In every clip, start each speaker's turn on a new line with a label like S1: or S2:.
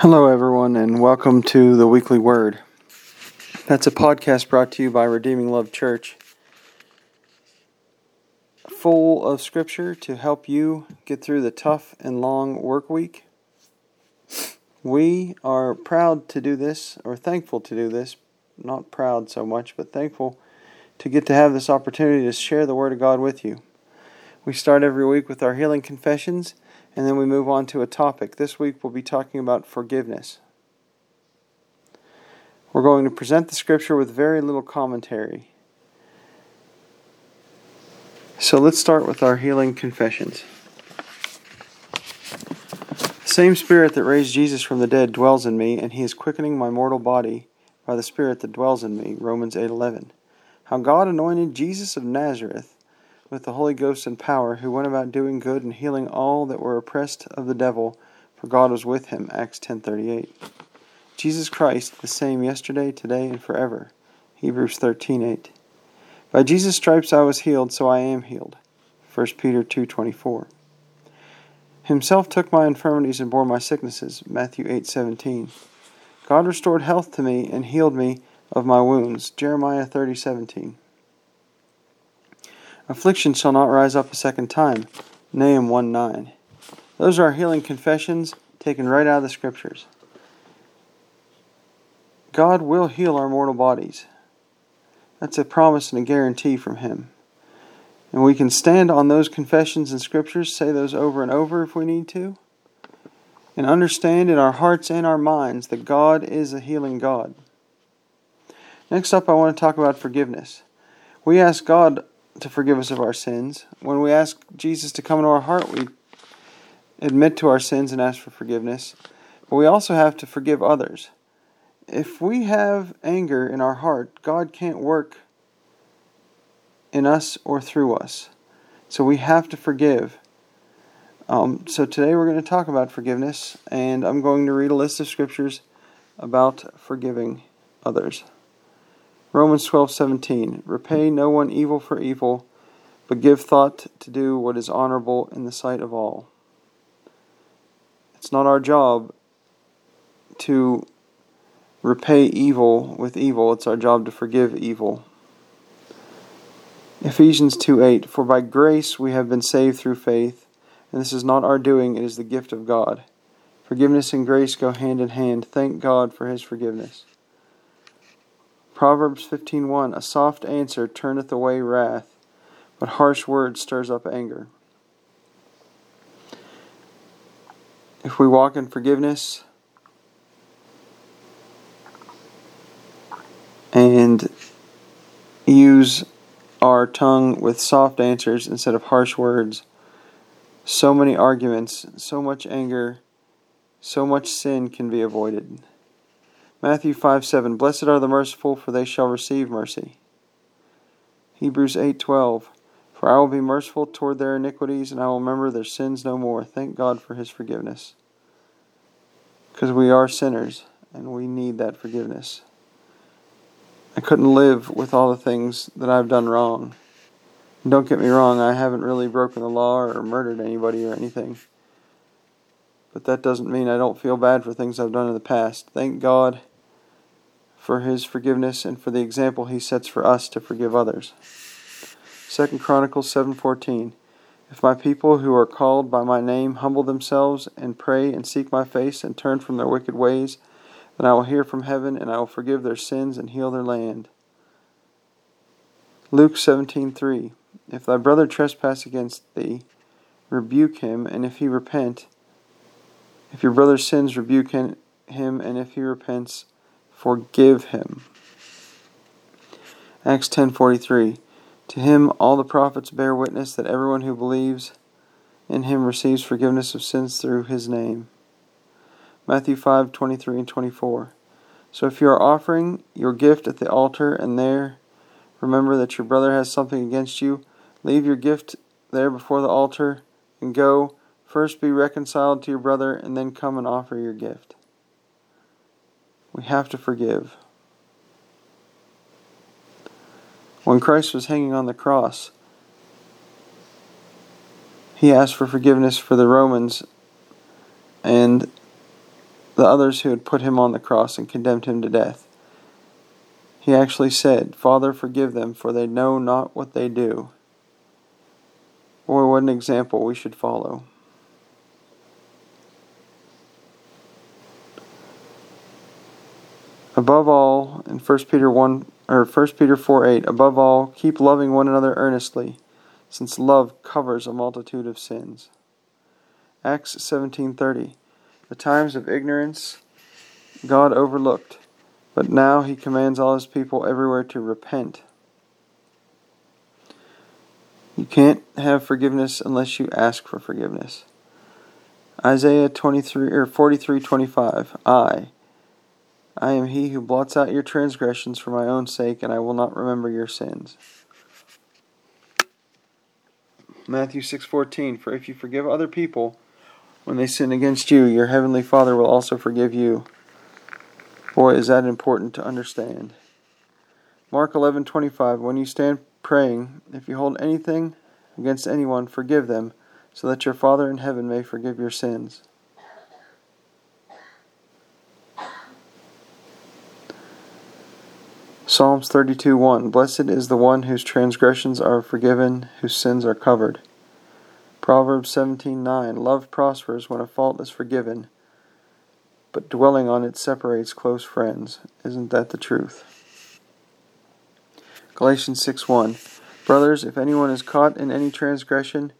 S1: Hello, everyone, and welcome to the Weekly Word. That's a podcast brought to you by Redeeming Love Church, full of scripture to help you get through the tough and long work week. We are proud to do this, or thankful to do this, not proud so much, but thankful to get to have this opportunity to share the Word of God with you. We start every week with our healing confessions and then we move on to a topic. This week we'll be talking about forgiveness. We're going to present the scripture with very little commentary. So let's start with our healing confessions. The same Spirit that raised Jesus from the dead dwells in me, and he is quickening my mortal body by the Spirit that dwells in me. Romans 8:11. How God anointed Jesus of Nazareth with the Holy Ghost and power, who went about doing good and healing all that were oppressed of the devil, for God was with him. Acts 10:38. Jesus Christ, the same yesterday, today, and forever. Hebrews 13:8. By Jesus' stripes I was healed, so I am healed. 1 Peter 2:24. Himself took my infirmities and bore my sicknesses. Matthew 8:17. God restored health to me and healed me of my wounds. Jeremiah 30:17. Affliction shall not rise up a second time. Nahum 1 9. Those are our healing confessions taken right out of the scriptures. God will heal our mortal bodies. That's a promise and a guarantee from Him. And we can stand on those confessions and scriptures, say those over and over if we need to, and understand in our hearts and our minds that God is a healing God. Next up, I want to talk about forgiveness. We ask God to forgive us of our sins. When we ask Jesus to come into our heart, we admit to our sins and ask for forgiveness. But we also have to forgive others. If we have anger in our heart, God can't work in us or through us. So we have to forgive. Um, so today we're going to talk about forgiveness, and I'm going to read a list of scriptures about forgiving others. Romans 12:17 Repay no one evil for evil, but give thought to do what is honorable in the sight of all. It's not our job to repay evil with evil, it's our job to forgive evil. Ephesians 2:8 For by grace we have been saved through faith, and this is not our doing, it is the gift of God. Forgiveness and grace go hand in hand. Thank God for his forgiveness. Proverbs 15:1 A soft answer turneth away wrath, but harsh words stirs up anger. If we walk in forgiveness and use our tongue with soft answers instead of harsh words, so many arguments, so much anger, so much sin can be avoided. Matthew 5 7 Blessed are the merciful, for they shall receive mercy. Hebrews eight twelve For I will be merciful toward their iniquities, and I will remember their sins no more. Thank God for his forgiveness. Because we are sinners, and we need that forgiveness. I couldn't live with all the things that I've done wrong. don't get me wrong, I haven't really broken the law or murdered anybody or anything. But that doesn't mean I don't feel bad for things I've done in the past. Thank God for his forgiveness and for the example he sets for us to forgive others. 2 Chronicles 7:14 If my people who are called by my name humble themselves and pray and seek my face and turn from their wicked ways, then I will hear from heaven and I will forgive their sins and heal their land. Luke 17:3 If thy brother trespass against thee, rebuke him, and if he repent, if your brother sins, rebuke him, and if he repents, forgive him. Acts 10:43 To him all the prophets bear witness that everyone who believes in him receives forgiveness of sins through his name. Matthew 5:23 and 24 So if you are offering your gift at the altar and there remember that your brother has something against you, leave your gift there before the altar and go first be reconciled to your brother and then come and offer your gift. We have to forgive. When Christ was hanging on the cross, he asked for forgiveness for the Romans, and the others who had put him on the cross and condemned him to death. He actually said, Father, forgive them, for they know not what they do. Boy, what an example we should follow. Above all, in 1 Peter 1 or 1 Peter 4 8, above all, keep loving one another earnestly, since love covers a multitude of sins. Acts 17:30 The times of ignorance God overlooked, but now he commands all his people everywhere to repent. You can't have forgiveness unless you ask for forgiveness. Isaiah 23 or 43:25 I I am he who blots out your transgressions for my own sake and I will not remember your sins. Matthew 6:14 For if you forgive other people when they sin against you, your heavenly Father will also forgive you. Boy, is that important to understand. Mark 11:25 When you stand praying, if you hold anything against anyone, forgive them, so that your Father in heaven may forgive your sins. Psalms 32:1 Blessed is the one whose transgressions are forgiven, whose sins are covered. Proverbs 17:9 Love prospers when a fault is forgiven, but dwelling on it separates close friends. Isn't that the truth? Galatians 6:1 Brothers, if anyone is caught in any transgression,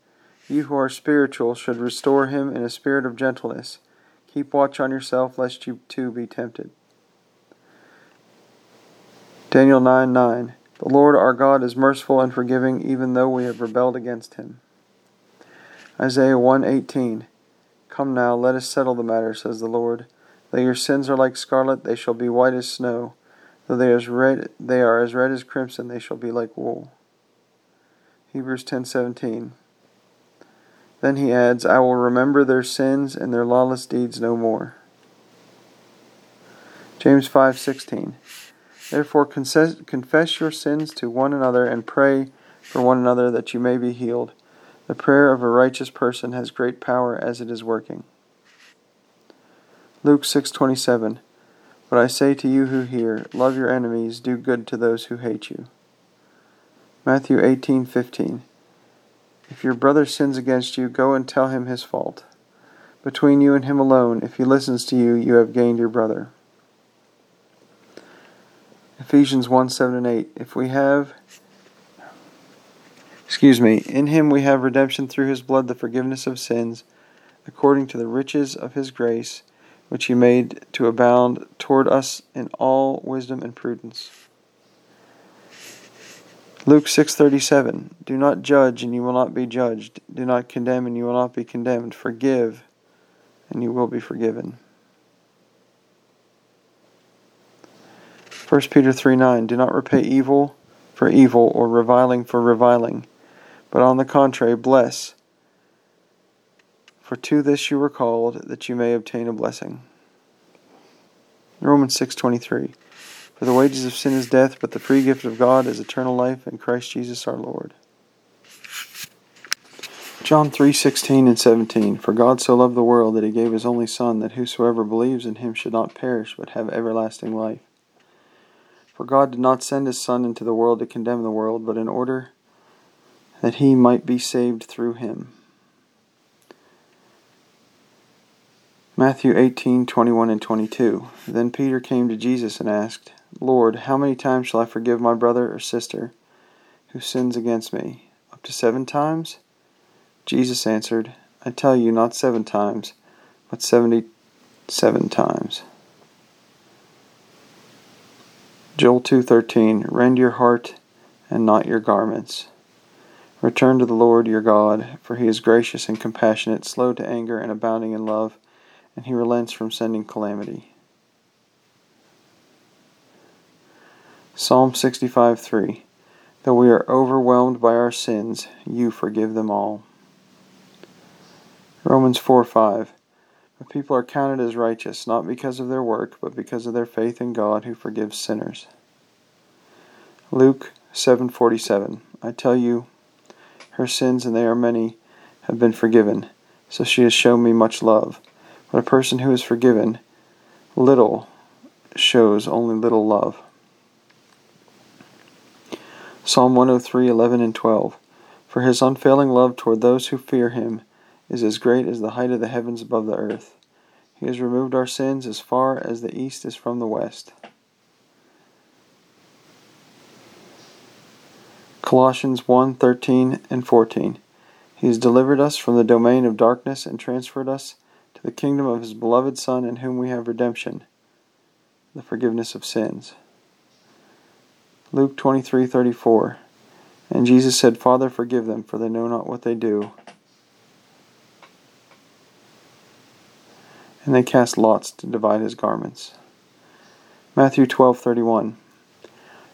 S1: you who are spiritual should restore him in a spirit of gentleness. Keep watch on yourself, lest you too be tempted. Daniel 9 9. The Lord our God is merciful and forgiving, even though we have rebelled against him. Isaiah 1 18. Come now, let us settle the matter, says the Lord. Though your sins are like scarlet, they shall be white as snow. Though they are as red, they are as red as crimson, they shall be like wool. Hebrews 10:17. Then he adds, I will remember their sins and their lawless deeds no more. James 5:16. Therefore confess your sins to one another and pray for one another that you may be healed. The prayer of a righteous person has great power as it is working. Luke 6:27 But I say to you who hear, love your enemies, do good to those who hate you. Matthew 18:15 If your brother sins against you, go and tell him his fault. Between you and him alone, if he listens to you, you have gained your brother. Ephesians 1 7 and 8. If we have, excuse me, in him we have redemption through his blood, the forgiveness of sins, according to the riches of his grace, which he made to abound toward us in all wisdom and prudence. Luke 6:37 Do not judge and you will not be judged do not condemn and you will not be condemned forgive and you will be forgiven 1 Peter 3:9 Do not repay evil for evil or reviling for reviling but on the contrary bless for to this you were called that you may obtain a blessing Romans 6:23 for the wages of sin is death, but the free gift of God is eternal life in Christ Jesus our Lord. John 3:16 and 17 For God so loved the world that he gave his only son that whosoever believes in him should not perish but have everlasting life. For God did not send his son into the world to condemn the world but in order that he might be saved through him. Matthew 18:21 and 22 Then Peter came to Jesus and asked Lord, how many times shall I forgive my brother or sister who sins against me? Up to seven times? Jesus answered, I tell you, not seven times, but seventy seven times. Joel 2:13 Rend your heart and not your garments. Return to the Lord your God, for he is gracious and compassionate, slow to anger and abounding in love, and he relents from sending calamity. Psalm 65 3 Though we are overwhelmed by our sins, you forgive them all. Romans 4 5 But people are counted as righteous, not because of their work, but because of their faith in God who forgives sinners. Luke 7:47 I tell you her sins and they are many have been forgiven so she has shown me much love but a person who is forgiven little shows only little love. Psalm 103:11 and 12. For his unfailing love toward those who fear him is as great as the height of the heavens above the earth. He has removed our sins as far as the east is from the west. Colossians 1 13 and 14. He has delivered us from the domain of darkness and transferred us to the kingdom of his beloved Son, in whom we have redemption, the forgiveness of sins. Luke 23:34 And Jesus said, "Father, forgive them, for they know not what they do." And they cast lots to divide his garments. Matthew 12:31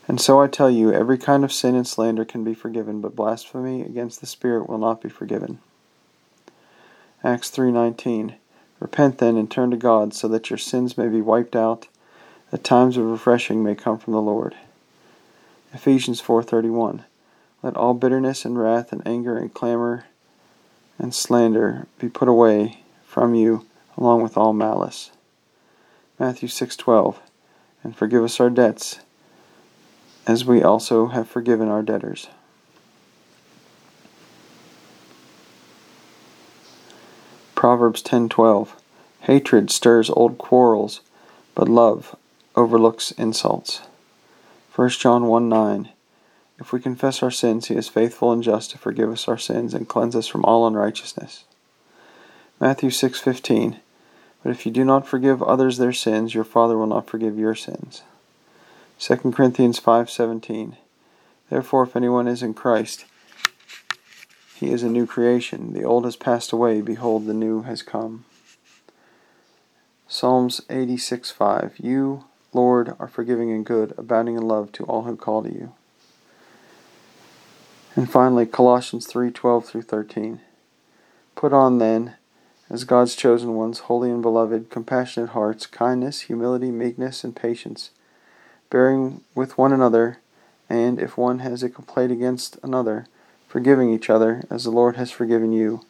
S1: And so I tell you, every kind of sin and slander can be forgiven, but blasphemy against the Spirit will not be forgiven. Acts 3:19 Repent then and turn to God, so that your sins may be wiped out, that times of refreshing may come from the Lord. Ephesians 4:31 Let all bitterness and wrath and anger and clamor and slander be put away from you along with all malice. Matthew 6:12 And forgive us our debts as we also have forgiven our debtors. Proverbs 10:12 Hatred stirs old quarrels, but love overlooks insults. 1 John 1 9. If we confess our sins, he is faithful and just to forgive us our sins and cleanse us from all unrighteousness. Matthew 6:15. But if you do not forgive others their sins, your Father will not forgive your sins. 2 Corinthians 5:17. Therefore if anyone is in Christ, he is a new creation. The old has passed away, behold the new has come. Psalms 86:5. You Lord, are forgiving and good, abounding in love to all who call to you. And finally, Colossians 3:12 through 13. Put on then, as God's chosen ones, holy and beloved, compassionate hearts, kindness, humility, meekness, and patience, bearing with one another, and if one has a complaint against another, forgiving each other, as the Lord has forgiven you,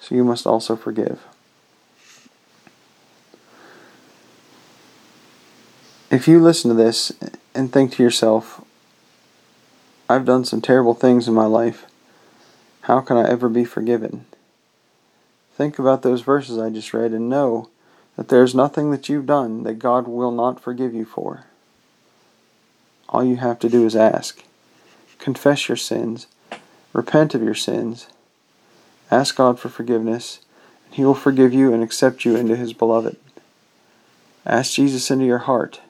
S1: so you must also forgive. If you listen to this and think to yourself, I've done some terrible things in my life, how can I ever be forgiven? Think about those verses I just read and know that there's nothing that you've done that God will not forgive you for. All you have to do is ask. Confess your sins. Repent of your sins. Ask God for forgiveness, and He will forgive you and accept you into His beloved. Ask Jesus into your heart.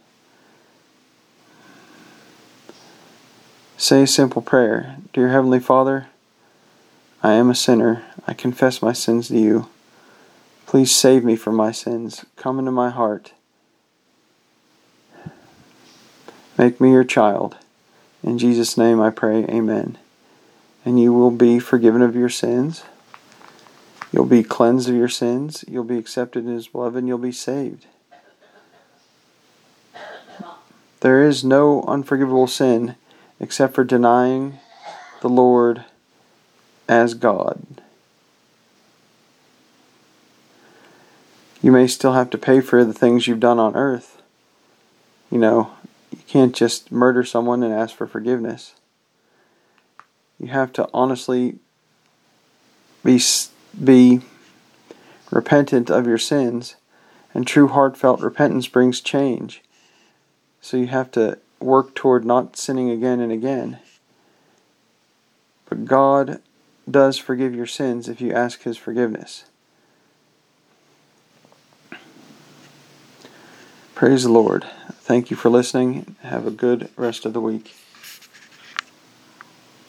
S1: Say a simple prayer Dear Heavenly Father, I am a sinner. I confess my sins to you. Please save me from my sins. Come into my heart. Make me your child. In Jesus' name I pray, Amen. And you will be forgiven of your sins. You'll be cleansed of your sins. You'll be accepted in His beloved, and you'll be saved. There is no unforgivable sin except for denying the Lord as God. You may still have to pay for the things you've done on earth. You know, you can't just murder someone and ask for forgiveness. You have to honestly be be repentant of your sins, and true heartfelt repentance brings change. So you have to work toward not sinning again and again. But God does forgive your sins if you ask His forgiveness. Praise the Lord. Thank you for listening. Have a good rest of the week.